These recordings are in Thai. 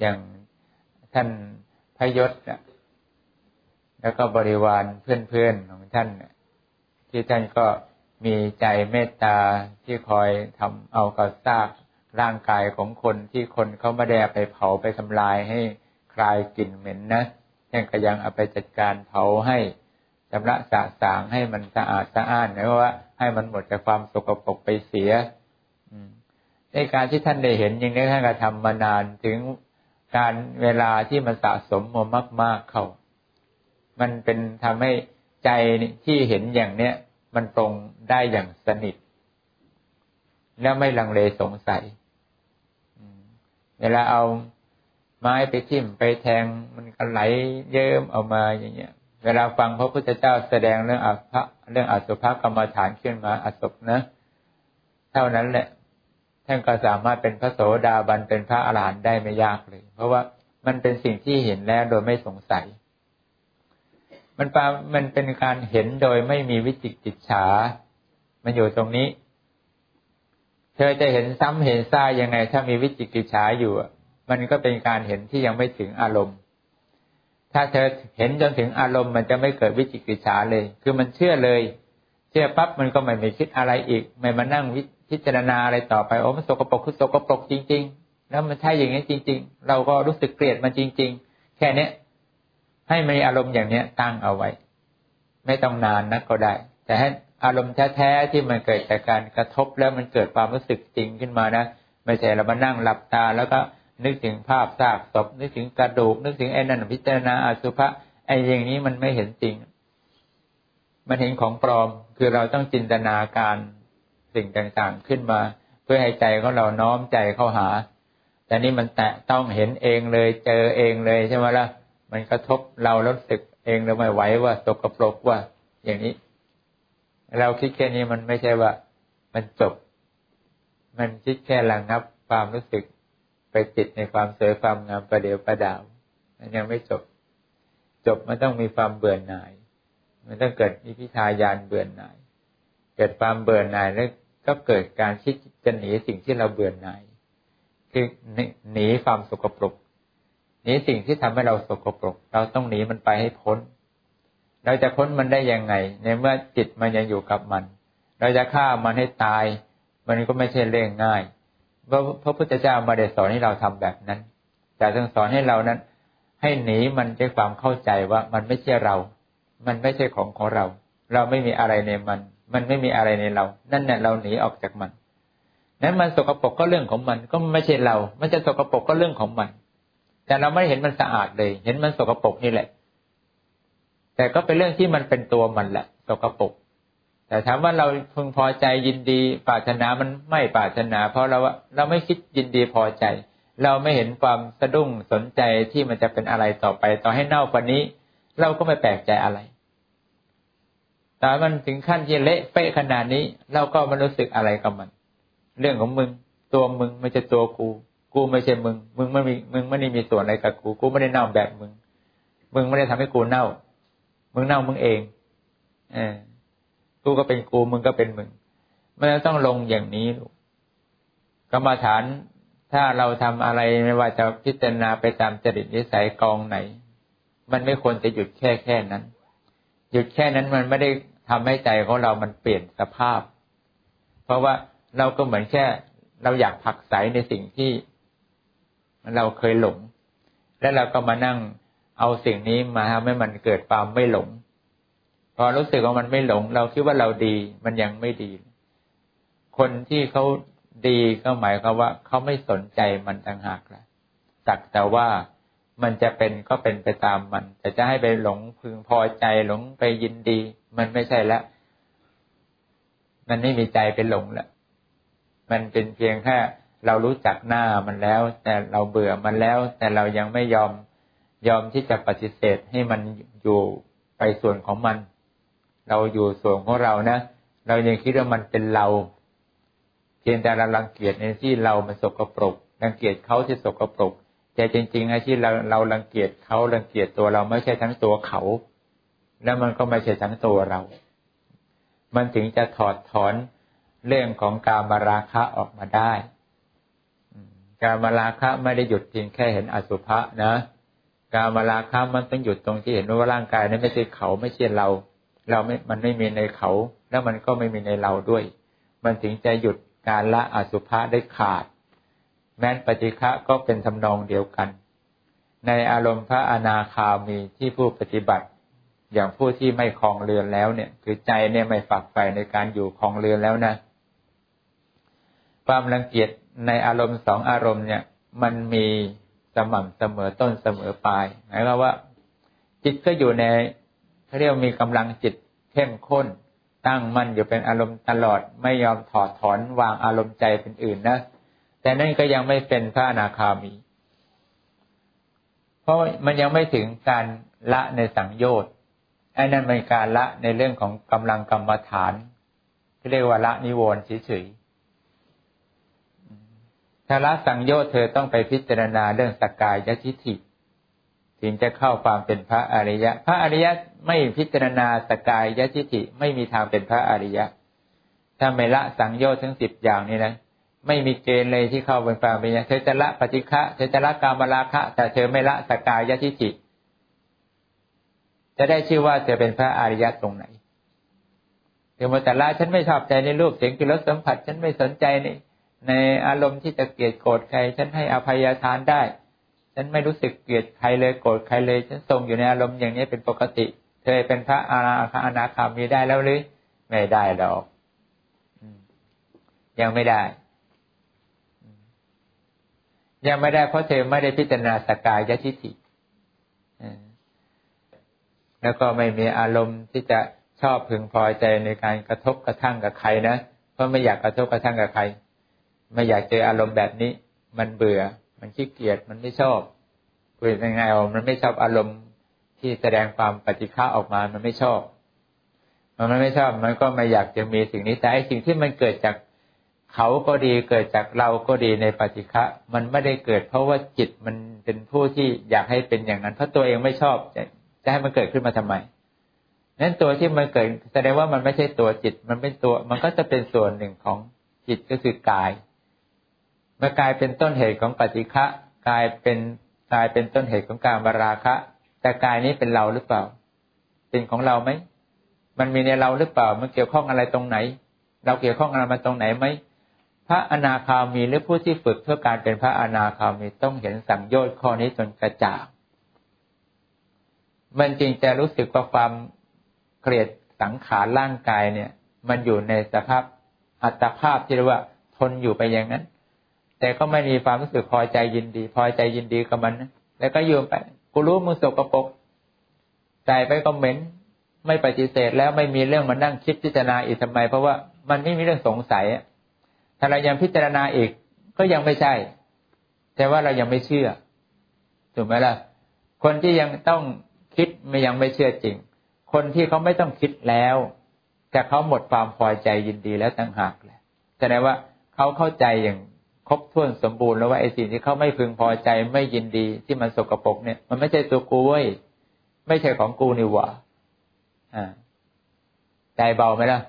อย่างท่านพยศแล้วก็บริวารเพื่อนๆของท่านที่ท่านก็มีใจเมตตาที่คอยทำเอากระซากร่างกายของคนที่คนเขาไม่ได้ไปเผาไปทำลายให้คลายกลิ่นเหม็นนะท่านก็ยังเอาไปจัดการเผาให้ชำระสะสางให้มันสะอาดสะอ้านนะว่า ให้มันหมดจากความสกปรกไปเสียในการที่ท่านได้เห็นอย่างนี้ท่านก็ทำมานานถึง การเวลาที่มันสะสมมามาก ๆเข้า มันเป็นทำให้ใจที่เห็นอย่างเนี้ยมันตรงได้อย่างสนิท แล้วไม่ลังเลสงสัยเวลาเอาไม้ไปทิ่มไปแทงมันก็ไหลเยิ้มออกมาอย่างเงี้ย เวลาฟังพระพุทธเจ้าแสดงเรื่องอภะเรื่องอสุภกรรมฐานขึ้นมาอสุภนะ เท่านั้นแหละท่านก็สามารถเป็นพระโสดาบันเป็นพระอรหันต์ได้ไม่ยากเลย เพราะว่ามันเป็นสิ่งที่เห็นแล้วโดยไม่สงสัย มันปามันเป็นการเห็นโดยไม่มีวิจิกิจฉา มันอยู่ตรงนี้ เธอจะเห็นซ้ำเห็นซ่ายังไง ถ้ามีวิจิกิจฉาอยู่ มันก็เป็นการเห็นที่ยังไม่ถึงอารมณ์ ถ้าเธอเห็นจนถึงอารมณ์มันจะไม่เกิดวิจิกิจฉาเลย คือมันเชื่อเลย เชื่อปั๊บมันก็ไม่ไปคิดอะไรอีก ไม่มานั่งพิจารณาอะไรต่อไปโอ้มันสกปรกคือสกปรกจริง ๆ แล้วมันใช่อย่างนี้จริง ๆ เราก็รู้สึกเกลียดมันจริง ๆ แค่เนี้ยให้มีอารมณ์อย่างเนี้ยตั้งเอาไว้ ไม่ต้องนานนักก็ได้ แต่ให้อารมณ์แท้ๆที่มันเกิดจากการกระทบแล้วมันเกิดความรู้สึกจริงขึ้นมานะไม่ใช่เรามานั่งหลับตา แล้วก็นึกถึงภาพซากศพนึกถึงกระดูก นึกถึงไอ้นั่นพิจารณาอสุภะไอ้อย่างนี้มันไม่เห็นจริง มันเห็นของปลอมคือเราต้องจินตนาการสิ่งต่างๆขึ้นมา เพื่อให้ใจของเราน้อมใจเข้าหา แต่นี่มันแตะต้องเห็นเองเลย เจอเองเลยใช่ไหมล่ะ มันกระทบเราแล้วสึกเองเราไม่ไหวว่าตกกระปรกว่า อย่างนี้ เราคิดแค่นี้มันไม่ใช่ว่า มันจบ มันคิดแค่ระงับความรู้สึกไปติดในความสวยความงามประเดียวประดาวมันยังไม่จบ จบมันต้องมีความเบื่อหน่าย มันต้องเกิดนิพิทายานเบื่อหน่าย เกิดความเบื่อหน่ายแล้วก็เกิดการคิดจะหนีสิ่งที่เราเบื่อหน่าย คือหนีความสกปรกหนีสิ่งที่ทำให้เราสกปรก เราต้องหนีมันไปให้พ้น เราจะพ้นมันได้ยังไง ในเมื่อจิตมันยังอยู่กับมัน เราจะฆ่ามันให้ตาย มันก็ไม่ใช่เรื่องง่ายเพราะพระพุทธเจ้ามาได้สอนให้เราทำแบบนั้น แต่ต้องสอนให้เรานั้น ให้หนีมันด้วยความเข้าใจว่ามันไม่ใช่เรา มันไม่ใช่ของของเรา เราไม่มีอะไรในมัน มันไม่มีอะไรในเรา นั่นเนี่ยเราหนีออกจากมัน นั้นมันสกปรกก็เรื่องของมัน ก็ไม่ใช่เรา มันจะสกปรกก็เรื่องของมัน แต่เราไม่เห็นมันสะอาดเลย เห็นมันสกปรกนี่แหละ แต่ก็เป็นเรื่องที่มันเป็นตัวมันแหละสกปรกแต่ถามว่าเราพึงพอใจยินดีปรารถนามันไม่ปรารถนา เพราะเราเราไม่คิดยินดีพอใจ เราไม่เห็นความสะดุ้งสนใจที่มันจะเป็นอะไรต่อไป ต่อให้เน่ากว่านี้ เราก็ไม่แปลกใจอะไรแต่มันถึงขั้นที่เละเป๊ะขนาดนี้ เราก็ไม่รู้สึกอะไรกับมัน เรื่องของมึง ตัวมึงไม่ใช่ตัวกู กูไม่ใช่มึง มึงไม่มีมึงไม่ได้มีส่วนอะไรกับกู กูไม่ได้เน่าแบบมึง มึงไม่ได้ทำให้กูเน่า มึงเน่ามึงเองเออกูก็เป็นกูมึงก็เป็นมึงมันต้องลงอย่างนี้ลูกกรรมฐานถ้าเราทำอะไรไม่ว่าจะพิจารณาไปตามจริตนิสัยกองไหน มันไม่ควรจะหยุดแค่แค่นั้น หยุดแค่นั้นมันไม่ได้ทำให้ใจของเรามันเปลี่ยนสภาพ เพราะว่า เราก็เหมือนแค่ เราอยากผักใสในสิ่งที่เราเคยหลง แล้วเราก็มานั่งเอาสิ่งนี้มาทำให้มันเกิดความไม่หลง พอรู้สึกว่ามันไม่หลง เราคิดว่าเราดี มันยังไม่ดี คนที่เขาดีก็หมายความว่าเขาไม่สนใจมันต่างหากละสักแต่ว่ามันจะเป็นก็เป็นไปตามมัน แต่จะให้ไปหลงพึงพอใจหลงไปยินดี มันไม่ใช่แล้ว มันไม่มีใจเป็นหลงแล้ว มันเป็นเพียงแค่เรารู้จักหน้ามันแล้ว แต่เราเบื่อมันแล้ว แต่เรายังไม่ยอมยอมที่จะปฏิเสธให้มันอยู่ไปส่วนของมัน เราอยู่ส่วนของเรานะเรายังคิดว่ามันเป็นเรา เพียงแต่เรารังเกียจในที่เรามันสกปรกรังเกียจเขาที่สกปรกแต่จริงๆไอ้ที่เราเรารังเกียจเขารังเกียจตัวเราไม่ใช่ทั้งตัวเขา แล้วมันก็ไม่ใช่ทั้งตัวเรา มันถึงจะถอดถอน เรื่องของการมาราคะออกมาได้การมาราคะไม่ได้หยุดเพียงแค่เห็นอสุภะนะ การมาราคะมันต้องหยุดตรงที่เห็นว่าร่างกายนั้นไม่ใช่เขาไม่ใช่เรา เราไม่ มันไม่มีในเขา แล้วมันก็ไม่มีในเราด้วย มันถึงจะหยุดการละอสุภะได้ขาด แม้นปฏิฆะก็เป็นทำนองเดียวกัน ในอารมณ์พระอนาคามีที่ผู้ปฏิบัติ อย่างผู้ที่ไม่คลองเรือนแล้วเนี่ย คือใจเนี่ยไม่ฝักใฝ่ในการอยู่คลองเรือนแล้วนะ ความรังเกียจในอารมณ์สองอารมณ์เนี่ย มันมีสม่ำเสมอต้นเสมอปลายหมายความว่า จิตก็อยู่ในเขาเรียกมีกำลังจิตเข้มข้น ตั้งมั่นอยู่เป็นอารมณ์ตลอดไม่ยอมถอดถอนวางอารมณ์ใจเป็นอื่นนะแต่นั่นก็ยังไม่เป็นพระอนาคามี เพราะมันยังไม่ถึงการละในสังโยชน์ไอ้นั่นเป็นการละในเรื่องของกำลังกรรมฐานที่เรียกว่าละนิวรณ์เฉย ถ้าละสังโยชน์เธอต้องไปพิจารณาเรื่องสกายยทิฐิถึงจะเข้าความเป็นพระอริยะ พระอริยะไม่พิจารณาสกายยทิฐิไม่มีทางเป็นพระอริยะ ถ้าไม่ละสังโยชน์ทั้งสิบอย่างนี้นะไม่มีเกณฑ์เลยที่เข้าเป็นพระอริยะเธอจะละปฏิฆะเธอจะละกามราคะ แต่เธอไม่ละสกายยทิฐิจะได้ชื่อว่าเธอเป็นพระอริยะตรงไหนเธอมาแต่ละฉันไม่ชอบใจในรูปเสียงกลิ่นรสสัมผัส ฉันไม่สนใจใน ในอารมณ์ที่จะเกลียดโกรธใคร ฉันให้อภัยทานได้ ฉันไม่รู้สึกเกลียดใครเลยโกรธใครเลย ฉันทรงอยู่ในอารมณ์อย่างนี้เป็นปกติ เธอเป็นพระอาราคาอนาคามีได้แล้วหรือไม่ได้หรอกยังไม่ได้ ยังไม่ได้เพราะเธอไม่ได้พิจารณาสกายยทิฏฐิแล้วก็ไม่มีอารมณ์ที่จะชอบพึงพอใจในการกระทบกระทั่งกับใครนะเพราะไม่อยากกระทบกระทั่งกับใคร ไม่อยากเจออารมณ์แบบนี้ มันเบื่อ มันขี้เกียจมันไม่ชอบคุยยังไงอมันไม่ชอบอารมณ์ที่แสดงความปฏิฆาออกมามันไม่ชอบ มันไม่ชอบมันก็ไม่อยากจะมีสิ่งนี้แต่ไอ้สิ่งที่มันเกิดจากเขาก็ดีเกิดจากเราก็ดีในปฏิฆะมันไม่ได้เกิด เพราะว่าจิตมันเป็นผู้ที่อยากให้เป็นอย่างนั้น เพราะตัวเองไม่ชอบจะให้มันเกิดขึ้นมาทำไมนั้นตัวที่มันเกิดแสดงว่ามันไม่ใช่ตัวจิต มันเป็นตัว มันก็จะเป็นส่วนหนึ่งของจิตก็คือกาย เมื่อกลายเป็นต้นเหตุของปฏิฆะกลายเป็นกลายเป็นต้นเหตุของการบาราคะ แต่กายนี้เป็นเราหรือเปล่า เป็นของเราไหมมันมีในเราหรือเปล่า มันเกี่ยวข้องอะไรตรงไหน เราเกี่ยวข้องอะไรมาตรงไหนไหมพระอนาคามีหรือผู้ที่ฝึกเพื่อการเป็นพระอนาคามีต้องเห็นสังโยชน์ข้อนี้จนกระจ่างมันจริงจะรู้สึกว่าความเกลียดสังขารร่างกายเนี่ย มันอยู่ในสภาพอัตภาพที่เรียกว่า ทนอยู่ไปอย่างนั้น แต่ก็ไม่มีความรู้สึกพอใจยินดี พอใจยินดีกับมันแล้วก็โยมไปกูรู้มึงสกปรกใส่ไปก็เหม็นไม่ปฏิเสธแล้วไม่มีเรื่องมานั่งคิดพิจารณาอีกทำไม เพราะว่ามันไม่มีเรื่องสงสัยถ้าเรายังพิจารณาอีกก็ยังไม่ใช่ แต่ว่าเรายังไม่เชื่อถูกไหมล่ะ คนที่ยังต้องคิดไม่ยังไม่เชื่อจริง คนที่เขาไม่ต้องคิดแล้ว แต่เขาหมดความพอใจยินดีแล้วต่างหากแหละแสดงว่าเขาเข้าใจอย่าง ครบถ้วนสมบูรณ์แล้วว่าไอ้สิ่งที่เขาไม่พึงพอใจไม่ยินดีที่มันสกปรกเนี่ย มันไม่ใช่ตัวกูเว้ยไม่ใช่ของกูนี่หว่าอ่าใจเบาไหมล่ะ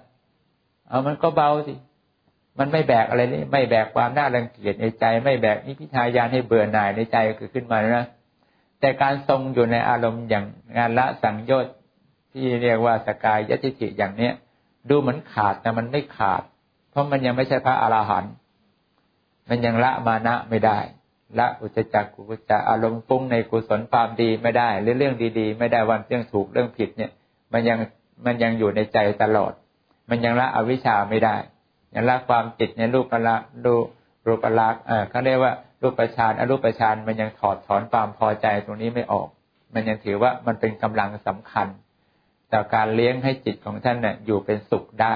เอามันก็เบาสิมันไม่แบกอะไรนี่ไม่แบกความน่ารังเกียจในใจ ไม่แบกนิพิทายานให้เบื่อหน่ายในใจเกิดขึ้นมานะแต่การทรงอยู่ในอารมณ์อย่างงานละสังโยชน์ที่เรียกว่าสกายยติจิอย่างเนี้ยดูเหมือนขาดแต่มันไม่ขาด เพราะมันยังไม่ใช่พระอราหันต์ มันยังละมานะไม่ได้ ละอุจจักกุกุจะอารมณ์ฟุ้งในกุศลความดีไม่ได้หรือเรื่องดีๆ ไม่ได้วันเรื่องถูกเรื่องผิดเนี่ย มันยังมันยังอยู่ในใจตลอด มันยังละอวิชชาไม่ได้ ยังละความติดในรูปละรูรูปลักษณ์เออเขาเรียกว่ารูปฌานอรูปฌานมันยังถอดถอนความพอใจตรงนี้ไม่ออก มันยังถือว่ามันเป็นกำลังสำคัญ ต่อการเลี้ยงให้จิตของท่านเนี่ยอยู่เป็นสุขได้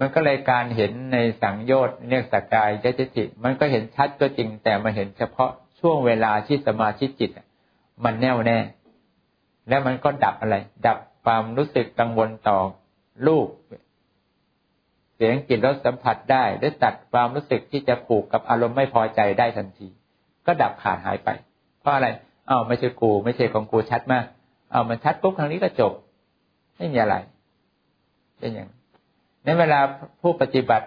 มันก็เลยการเห็นในสังโยชน์เรียกสกายยติจิมันก็เห็นชัดก็จริง แต่มาเห็นเฉพาะช่วงเวลาที่สมาธิจิตมันแน่วแน่ แล้วมันก็ดับอะไร ดับความรู้สึกกังวลต่อลูกเสียงกลิ่นรสสัมผัสได้หรือตัดความรู้สึกที่จะผูกกับอารมณ์ไม่พอใจได้ทันที ก็ดับขาดหายไป เพราะอะไรอ้าวไม่ใช่กู ไม่ใช่ของกูชัดมากอ้าวมันชัดปุ๊บครั้งนี้ก็จบ ไม่มีอะไรเป็นอย่าง ในเวลาผู้ปฏิบัติ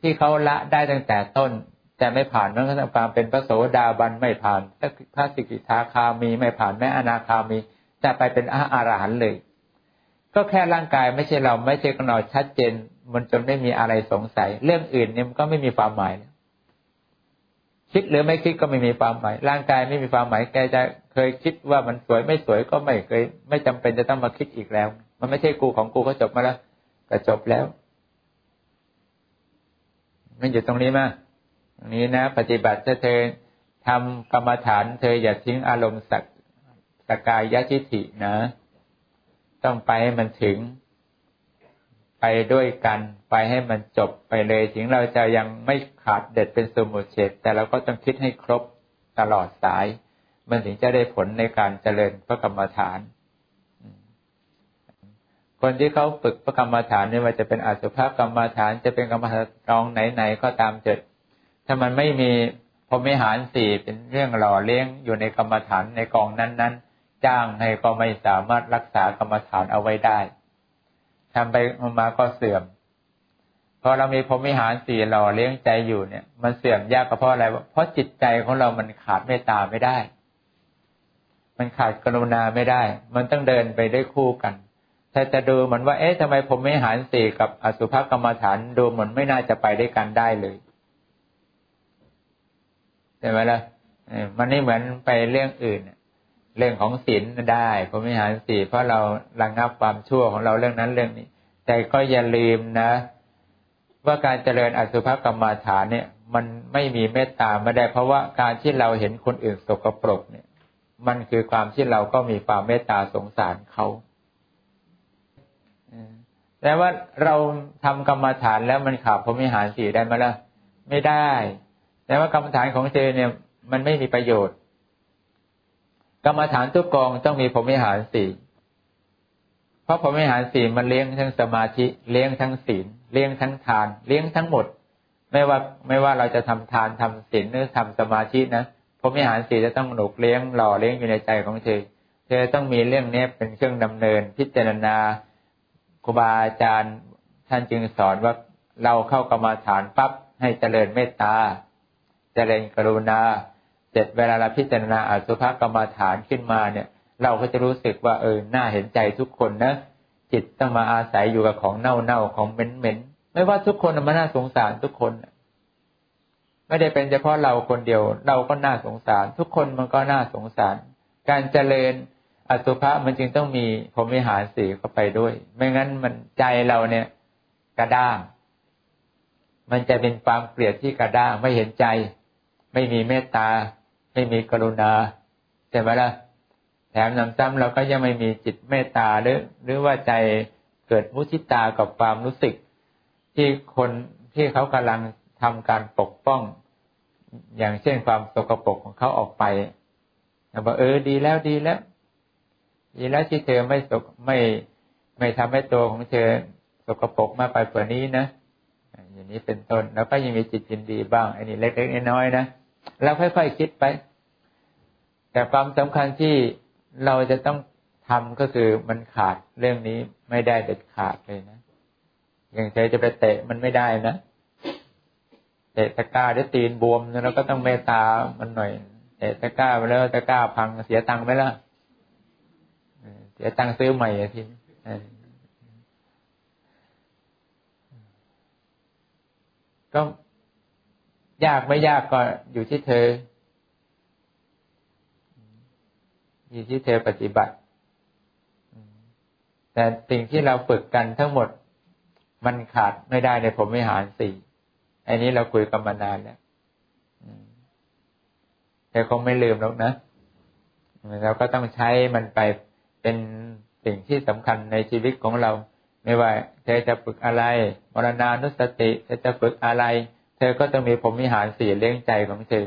ที่เขาละได้ตั้งแต่ต้น แต่ไม่ผ่านนั่นก็ความเป็นพระโสดาบันไม่ผ่านพระสิกิทาคามีไม่ผ่านแม้อนาคามีจะไปเป็นอาอารหันเลย ก็แค่ร่างกายไม่ใช่เราไม่ใช่ของเราชัดเจน มันจนไม่มีอะไรสงสัย เรื่องอื่นเนี่ยมันก็ไม่มีความหมายคิดหรือไม่คิดก็ไม่มีความหมาย ร่างกายไม่มีความหมายแกจะเคยคิดว่ามันสวยไม่สวยก็ไม่เคย ไม่จำเป็นจะต้องมาคิดอีกแล้ว มันไม่ใช่กูของกูก็จบมาแล้ว ก็จบแล้ว มันอยู่ตรงนี้มาตรงนี้นะ ปฏิบัติถ้าเธอทำกรรมฐานเธออย่าทิ้งอารมณ์สักสกายยะทิฐินะ ต้องไปให้มันถึง ไปด้วยกัน ไปให้มันจบไปเลยถึงเราจะยังไม่ขาดเด็ดเป็นสมุทเฉดแต่เราก็ต้องคิดให้ครบตลอดสาย มันถึงจะได้ผลในการเจริญพระกรรมฐาน คนที่เขาฝึกพระกรรมฐานไม่ว่าจะเป็นอสุภกรรมฐานจะเป็นกรรมฐานรองไหนๆก็ตามเถิดถ้ามันไม่มีพรมิหารสี่เป็นเรื่องหล่อเลี้ยงอยู่ในกรรมฐานในกองนั้นๆ จ้างให้ก็ไม่สามารถรักษากรรมฐานเอาไว้ได้ทำไปมาก็เสื่อมพอเรามีพรมิหารสี่หล่อเลี้ยงใจอยู่เนี่ย มันเสื่อมยากก็เพราะอะไร เพราะจิตใจของเรามันขาดเมตตาไม่ได้ มันขาดกรุณาไม่ได้ มันต้องเดินไปได้คู่กัน ถ้าจะดูเหมือนว่า เอ๊ะทำไมผมไม่หารสี่กับอสุภกรรมฐานดูเหมือนไม่น่าจะไปได้กันได้เลยใช่ไหมล่ะมันไม่เหมือนไปเรื่องอื่น เรื่องของศีลได้ผมไม่หารสี่เพราะเราระงับความชั่วของเราเรื่องนั้นเรื่องนี้ แต่ก็อย่าลืมนะ ว่าการเจริญอสุภกรรมฐานเนี่ย มันไม่มีเมตตาไม่ได้เพราะว่าการที่เราเห็นคนอื่นสกปรกเนี่ย มันคือความที่เราก็มีความเมตตาสงสารเขา แต่ว่าเราทำกรรมฐานแล้วมันขาดพรหมิหารสี่ได้ไหมล่ะ ไม่ได้ แต่ว่ากรรมฐานของเจเนี่ย มันไม่มีประโยชน์ กรรมฐานทุกกองต้องมีพรหมิหารสี่เพราะพรหมิหารสี่มันเลี้ยงทั้งสมาธิเลี้ยงทั้งศีลเลี้ยงทั้งทาน เลี้ยงทั้งหมด ไม่ว่าไม่ว่าเราจะทำทานทำศีลหรือทำสมาธินะพรหมิหารสี่จะต้องหนุกเลี้ยงหล่อเลี้ยงอยู่ในใจของเธอเธอต้องมีเรื่องนี้เป็นเครื่องดำเนินพิจารณา ครูบาอาจารย์ท่านจึงสอนว่าเราเข้ากรรมาฐานปั๊บให้เจริญเมตตา เจริญกรุณา เสร็จเวลาเราพิจารณาอสุภกรรมาฐานขึ้นมาเนี่ย เราก็จะรู้สึกว่าเออน่าเห็นใจทุกคนนะจิตต้องมาอาศัยอยู่กับของเน่าๆของเหม็นๆไม่ว่าทุกคนมันน่าสงสารทุกคนไม่ได้เป็นเฉพาะเราคนเดียว เราก็น่าสงสาร ทุกคนมันก็น่าสงสาร การเจริญ อสุภะมันจึงต้องมีพรหมิหารสีเข้าไปด้วย ไม่งั้นมันใจเราเนี่ยกระด้าง มันจะเป็นความเกลียดที่กระด้างไม่เห็นใจ ไม่มีเมตตา ไม่มีกรุณาใช่ไหมล่ะแถมนำซ้ำเราก็ยังไม่มีจิตเมตตาหรือหรือว่าใจเกิดมุทิตากับความรู้สึก ที่คนที่เขากำลังทำการปกป้อง อย่างเช่นความสกปรกของเขาออกไปบอกเออดีแล้วดีแล้ว ดีแล้วที่เธอไม่สกไม่ไม่ทำให้ตัวของเธอสกปรกมากไปกว่านี้นะอย่างนี้เป็นต้นแล้วก็ยังมีจิตยินดีบ้างอันนี้เล็กๆน้อยๆนะเราค่อยๆคิดไป แต่ความสำคัญที่เราจะต้องทำก็คือมันขาดเรื่องนี้ไม่ได้เด็ดขาดเลยนะอย่างเธอจะไปเตะมันไม่ได้นะเตะตะก้าด้วยตีนบวมเราก็ต้องเมตตามันหน่อยเตะตะก้าไปแล้วตะก้าพังเสียตังค์ไหมล่ะ เสียตังซื้อใหม่ทีนี้ก็ยากไม่ยากก็อยู่ที่เธอ อยู่ที่เธอปฏิบัติ แต่สิ่งที่เราฝึกกันทั้งหมดมันขาดไม่ได้ในผมวิหารสี่อันนี้เราคุยกันมานานแล้วแต่คงไม่ลืมหรอกนะ เราก็ต้องใช้มันไป เป็นสิ่งที่สำคัญในชีวิตของเรา ไม่ว่าเธอจะฝึกอะไรมรณานุสติเธอจะฝึกอะไร เธอก็ต้องมีพรหมิหารสี่เลี้ยงใจของเธอ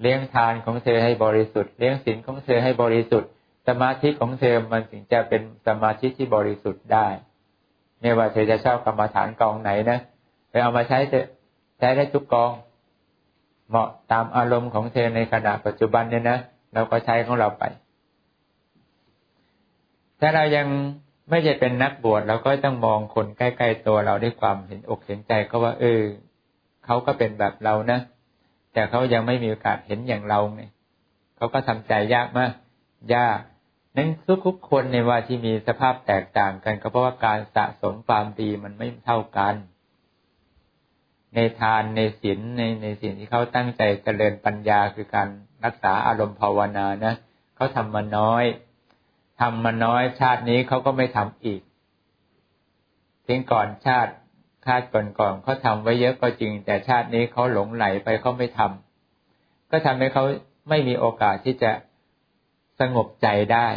เลี้ยงทานของเธอให้บริสุทธิ์ เลี้ยงศีลของเธอให้บริสุทธิ์ สมาธิของเธอมันถึงจะเป็นสมาธิที่บริสุทธิ์ได้ ไม่ว่าเธอจะชอบกรรมฐานกองไหนนะไปเอามาใช้เถอะใช้ได้ทุกกอง เหมาะตามอารมณ์ของเธอในขณะปัจจุบันเนี่ยนะเราก็ใช้ของเราไป ถ้าเรายังไม่ใช่เป็นนักบวชเราก็ต้องมองคนใกล้ๆตัวเราด้วยความเห็นอกเห็นใจก็ว่า เออเขาก็เป็นแบบเรานะแต่เขายังไม่มีโอกาสเห็นอย่างเราไงเขาก็ทำใจยากมากยากนั้นทุกๆคนในว่าที่มีสภาพแตกต่างกัน ก็เพราะว่าการสะสมความดีมันไม่เท่ากัน ในทานในศีลในในสิ่งที่เขาตั้งใจเจริญปัญญาคือการรักษาอารมณ์ภาวนานะเขาทำมาน้อย ทำมาน้อยชาตินี้เขาก็ไม่ทำอีกทิ้งก่อนชาติชาติก่อนๆเขาทำไว้เยอะก็จริง แต่ชาตินี้เขาหลงไหลไปเขาไม่ทำก็ทำให้เขาไม่มีโอกาสที่จะสงบใจได้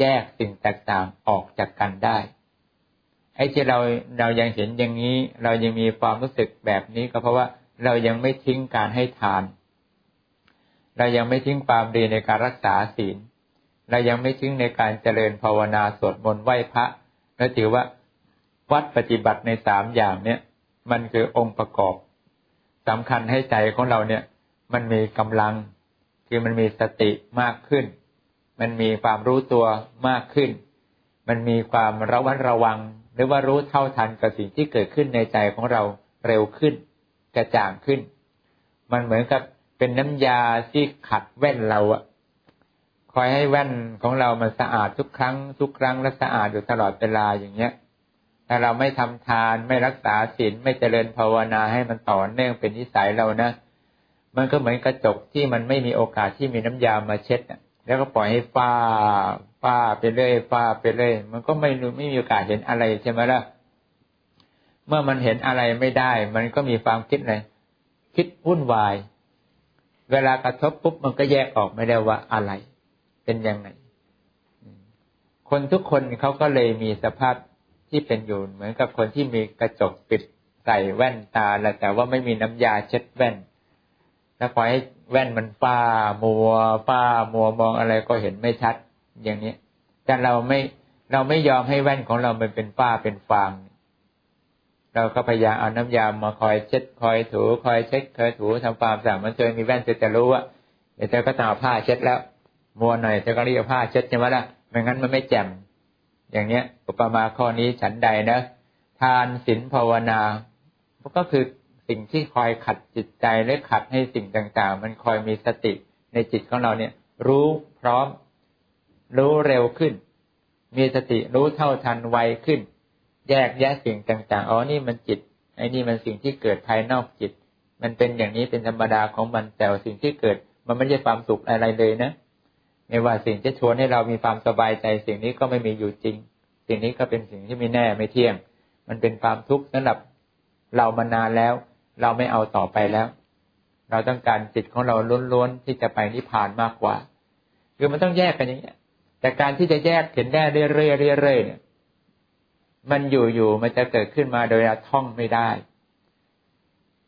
แยกสิ่งแตกต่างออกจากกันได้ไอ้ที่เราเรายังเห็นอย่างนี้ เรายังมีความรู้สึกแบบนี้ก็เพราะว่าเรายังไม่ทิ้งการให้ทาน เรายังไม่ทิ้งความดีในการรักษาศีล เรายังไม่ทิ้งในการเจริญภาวนาสวดมนต์ไหว้พระและถือว่าวัดปฏิบัติในสามอย่างเนี้ยมันคือองค์ประกอบสำคัญให้ใจของเราเนี่ย มันมีกำลัง คือมันมีสติมากขึ้น มันมีความรู้ตัวมากขึ้น มันมีความระวัดระวัง หรือว่ารู้เท่าทันกับสิ่งที่เกิดขึ้นในใจของเราเร็วขึ้น กระจ่างขึ้น มันเหมือนกับเป็นน้ำยาที่ขัดแว่นเราอะ อยให้แว่นของเรามันสะอาดทุกครั้ง ทุกครั้งและสะอาดอยู่ตลอดเวลาอย่างเงี้ยถ้าเราไม่ทำทานไม่รักษาศีลไม่เจริญภาวนาให้มันต่อเนื่องเป็นนิสัยเรานะมันก็เหมือนกระจกที่มันไม่มีโอกาสที่มีน้ำยามาเช็ดแล้วก็ปล่อยให้ฟ้าฟ้าไปเรื่อยฟ้าไปเรื่อยมันก็ไม่ไม่มีโอกาสเห็นอะไรใช่ไหมล่ะเมื่อมันเห็นอะไรไม่ได้ มันก็มีความคิดอะไรคิดวุ่นวาย เวลากระทบปุ๊บมันก็แยกออกไม่ได้ว่าอะไร เป็นยังไง คนทุกคนเขาก็เลยมีสภาพที่เป็นอยู่เหมือนกับคนที่มีกระจกปิดใส่แว่นตาแล้วแต่ว่าไม่มีน้ำยาเช็ดแว่น แล้วปล่อยให้แว่นมันฟ้ามัวฟ้ามัวมองอะไรก็เห็นไม่ชัดอย่างนี้แต่เราไม่เราไม่ยอมให้แว่นของเรามันเป็นฟ้าเป็นฟางเราก็พยายามเอาน้ำยามาคอยเช็ดคอยถู คอยเช็ดคอยถูทำความสะอาดมันเจอมีแว่นจะจะรู้ว่าเดี๋ยวเธอก็ต้องเอาผ้าเช็ดแล้ว มัวหน่อยเธอก็รีบเอผ้าเช็ดใช่ไหมล่ะไม่งั้นมันไม่แจ่มอย่างเนี้ย อุปมาข้อนี้ฉันใดนะทานศีลภาวนาก็คือสิ่งที่คอยขัดจิตใจและขัดให้สิ่งต่าง ๆ มันคอยมีสติในจิตของเราเนี่ย รู้พร้อม รู้เร็วขึ้น มีสติรู้เท่าทันไวขึ้น แยกแยะสิ่งต่าง ๆอ๋อนี่มันจิตไอ้นี่มันสิ่งที่เกิดภายนอกจิต มันเป็นอย่างนี้เป็นธรรมดาของมันแต่สิ่งที่เกิด มันไม่ใช่ความสุขอะไรเลยนะ ไม่ว่าสิ่งที่ชวนให้เรามีความสบายใจ สิ่งนี้ก็ไม่มีอยู่จริง สิ่งนี้ก็เป็นสิ่งที่ไม่แน่ไม่เที่ยง มันเป็นความทุกข์สำหรับเรามานานแล้ว เราไม่เอาต่อไปแล้ว เราต้องการจิตของเราล้วนๆที่จะไปนิพพานมากกว่า คือมันต้องแยกกันอย่างนี้แต่การที่จะแยกเห็นได้เรื่อยๆเรื่อยๆเนี่ยมันอยู่ๆมันจะเกิดขึ้นมาโดยท่องไม่ได้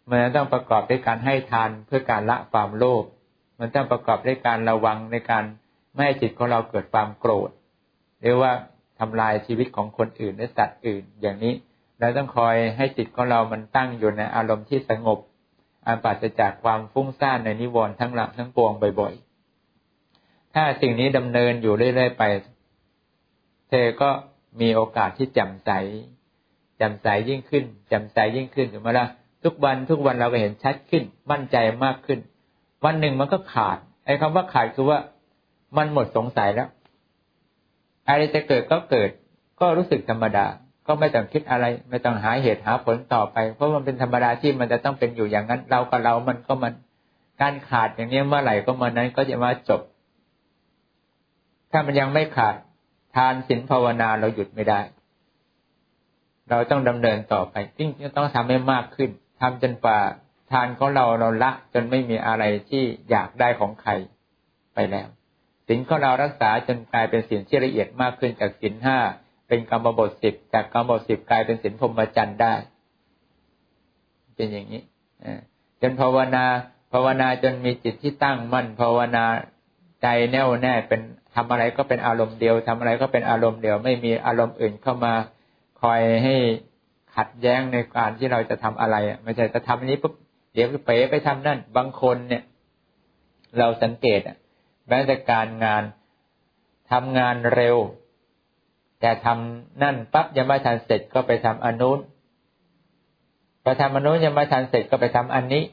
มันต้องประกอบด้วยการให้ทานเพื่อการละความโลภ มันต้องประกอบด้วยการระวังในการ ไม่ให้จิตของเราเกิดความโกรธ หรือว่าทำลายชีวิตของคนอื่นหรือสัตว์อื่น อย่างนี้เราต้องคอยให้จิตของเรามันตั้งอยู่ในอารมณ์ที่สงบอันปราศจากความฟุ้งซ่านในนิวรณ์ทั้งหลักทั้งปวงบ่อยๆ ถ้าสิ่งนี้ดำเนินอยู่เรื่อยๆไป เธอก็มีโอกาสที่แจ่มใสแจ่มใสยิ่งขึ้นแจ่มใสยิ่งขึ้นถูกไหมล่ะทุกวันทุกวันเราก็เห็นชัดขึ้น มั่นใจมากขึ้น วันหนึ่งมันก็ขาดไอ้คำว่าขาดคือว่า มันหมดสงสัยแล้ว อะไรจะเกิดก็เกิด ก็รู้สึกธรรมดา ก็ไม่ต้องคิดอะไร ไม่ต้องหาเหตุหาผลต่อไป เพราะมันเป็นธรรมดาที่มันจะต้องเป็นอยู่อย่างนั้น เรากับเรามันก็มันการขาดอย่างนี้เมื่อไหร่ก็เมื่อนั้นก็จะมาจบ ถ้ามันยังไม่ขาดทานศีลภาวนาเราหยุดไม่ได้ เราต้องดำเนินต่อไปจริงๆต้องทำให้มากขึ้นทำจนฝ่าทานของเราเราละจนไม่มีอะไรที่อยากได้ของใครไปแล้ว ศีลของเรารักษาจนกลายเป็นศีลที่ละเอียดมากขึ้นจากศีลห้าเป็นกรรมบทสิบจากกรรมบทสิบกลายเป็นศีลพรหมจรรย์ได้ เป็นอย่างนี้จนภาวนาภาวนาจนมีจิตที่ตั้งมั่นภาวนาใจแน่วแน่เป็นทำอะไรก็เป็นอารมณ์เดียวทำอะไรก็เป็นอารมณ์เดียว ไม่มีอารมณ์อื่นเข้ามาคอยให้ขัดแย้งในการที่เราจะทำอะไรไม่ใช่จะทำนี้ปุ๊บเดี๋ยวไปไปทำนั่น บางคนเนี่ย เราสังเกตอะ แม้แต่การงานทำงานเร็ว แต่ทำนั่นปั๊บยังไม่ทันเสร็จก็ไปทำอนุนพอทำมนุษย์ยังไม่ทันเสร็จก็ไปทำอันนี้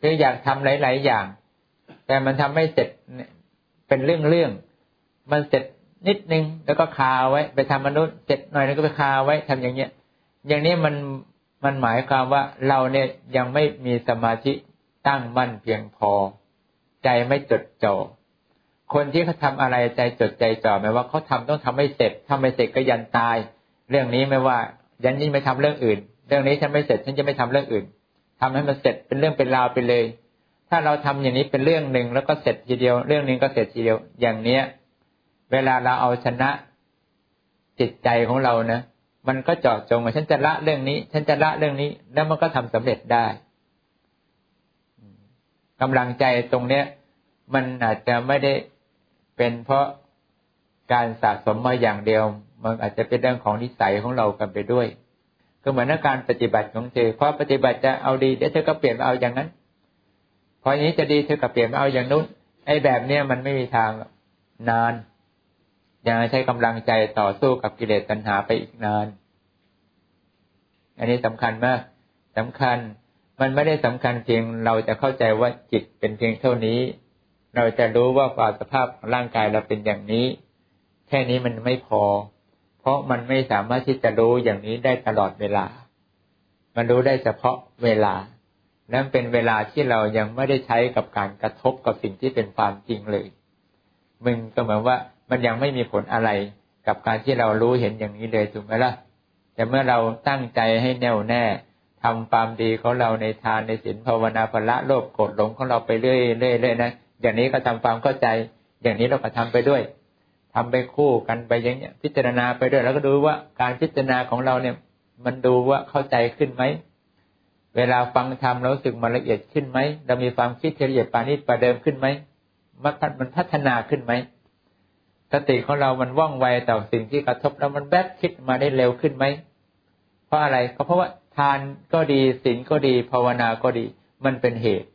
คืออยากทำหลาย ๆ อย่าง แต่มันทำไม่เสร็จเป็นเรื่องๆมันเสร็จนิดนึงแล้วก็คาไว้ ไปทำมนุษย์เสร็จหน่อยแล้วก็ไปคาไว้ทำอย่างเงี้ย อย่างนี้มันมันหมายความว่าเราเนี่ยยังไม่มีสมาธิตั้งมั่นเพียงพอ ใจไม่จดจ่อคนที่เขาทาอะไรใจจดใจจ่อหมายว่าเขาทำต้องทำให้เสร็จทำไม่เสร็จก็ยันตาย เรื่องนี้ไม่ว่า ยันนี้ไม่ทำเรื่องอื่น เรื่องนี้ฉันไม่เสร็จฉันจะไม่ทำเรื่องอื่นทำให้มันเสร็จเป็นเรื่องเป็นราวไปเลย ถ้าเราทำอย่างนี้เป็นเรื่องหนึ่งแล้วก็เสร็จทีเดียว เรื่องนึงก็เสร็จทีเดียว อย่างเนี้ย เวลาเราเอาชนะจิตใจของเรานะมันก็เจาะจงว่าฉันจะละเรื่องนี้ ฉันจะละเรื่องนี้ แล้วมันก็ทำสำเร็จได้ กำลังใจตรงเนี้ย มันอาจจะไม่ได้เป็นเพราะการสะสมมาอย่างเดียว มันอาจจะเป็นเรื่องของนิสัยของเรากันไปด้วย ก็เหมือนการปฏิบัติของเธอเพราะปฏิบัติจะเอาดีเดี๋ยวเธอก็เปลี่ยนมาเอาอย่างนั้น พออย่างนี้จะดีเธอก็เปลี่ยนมาเอาอย่างนู้นไอ้แบบเนี้ยมันไม่มีทางนานยังใช้กำลังใจต่อสู้กับกิเลสตัณหาไปอีกนาน อันนี้สำคัญมากสำคัญ มันไม่ได้สำคัญเพียงเราจะเข้าใจว่าจิตเป็นเพียงเท่านี้ เราจะรู้ว่าความสภาพของร่างกายเราเป็นอย่างนี้ แค่นี้มันไม่พอ เพราะมันไม่สามารถที่จะรู้อย่างนี้ได้ตลอดเวลา มันรู้ได้เฉพาะเวลา นั่นเป็นเวลาที่เรายังไม่ได้ใช้กับการกระทบกับสิ่งที่เป็นความจริงเลยมึงก็เหมือนว่ามันยังไม่มีผลอะไรกับการที่เรารู้เห็นอย่างนี้เลยถูกไหมล่ะแต่เมื่อเราตั้งใจให้แน่วแน่ ทำความดีของเราในทานในศีลภาวนาภละโลภโกรธหลงของเราไปเรื่อยๆนะอย่างนี้ก็ทำความเข้าใจ อย่างนี้เราก็ทำไปด้วยทำไปคู่กันไปอย่างเนี้ย พิจารณาไปด้วยแล้วก็ดูว่าการพิจารณาของเราเนี่ย มันดูว่าเข้าใจขึ้นไหมเวลาฟังธรรมเราสึกมันละเอียดขึ้นไหมเรามีความคิดละเอียดปานิชประเดิมขึ้นไหมมันพัฒนาขึ้นไหมสติของเรามันว่องไวต่อสิ่งที่กระทบแล้วมันแบคิดมาได้เร็วขึ้นไหมเพราะอะไรก็เพราะว่า ทานก็ดีศีลก็ดีภาวนาก็ดี มันเป็นเหตุ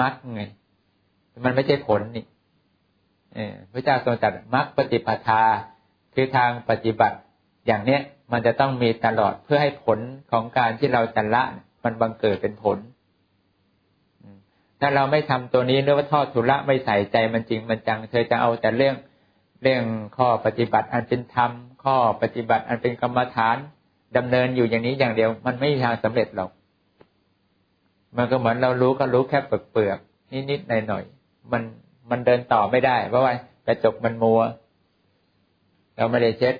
มรรคไง มันไม่ใช่ผลนี่พระเจ้าทรงตรัสมรรคปฏิปทา คือทางปฏิบัติ อย่างเนี้ยมันจะต้องมีตลอดเพื่อให้ผลของการที่เราจะละ มันบังเกิดเป็นผลถ้าเราไม่ทำตัวนี้เรื่องว่าทอดทุระไม่ใส่ใจมันจริงมันจัง เธอจะเอาแต่เรื่องเรื่องข้อปฏิบัติอันเป็นธรรม ข้อปฏิบัติอันเป็นกรรมฐาน ดำเนินอยู่อย่างนี้อย่างเดียว มันไม่มีทางสำเร็จหรอกมันก็เหมือนเรารู้ก็รู้แค่เปลือกๆนิดๆหน่อยๆมันมันเดินต่อไม่ได้ เพราะว่ากระจกมันมัว เราไม่ได้เช็ด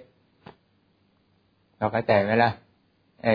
เราเข้าใจไหมล่ะ เอ้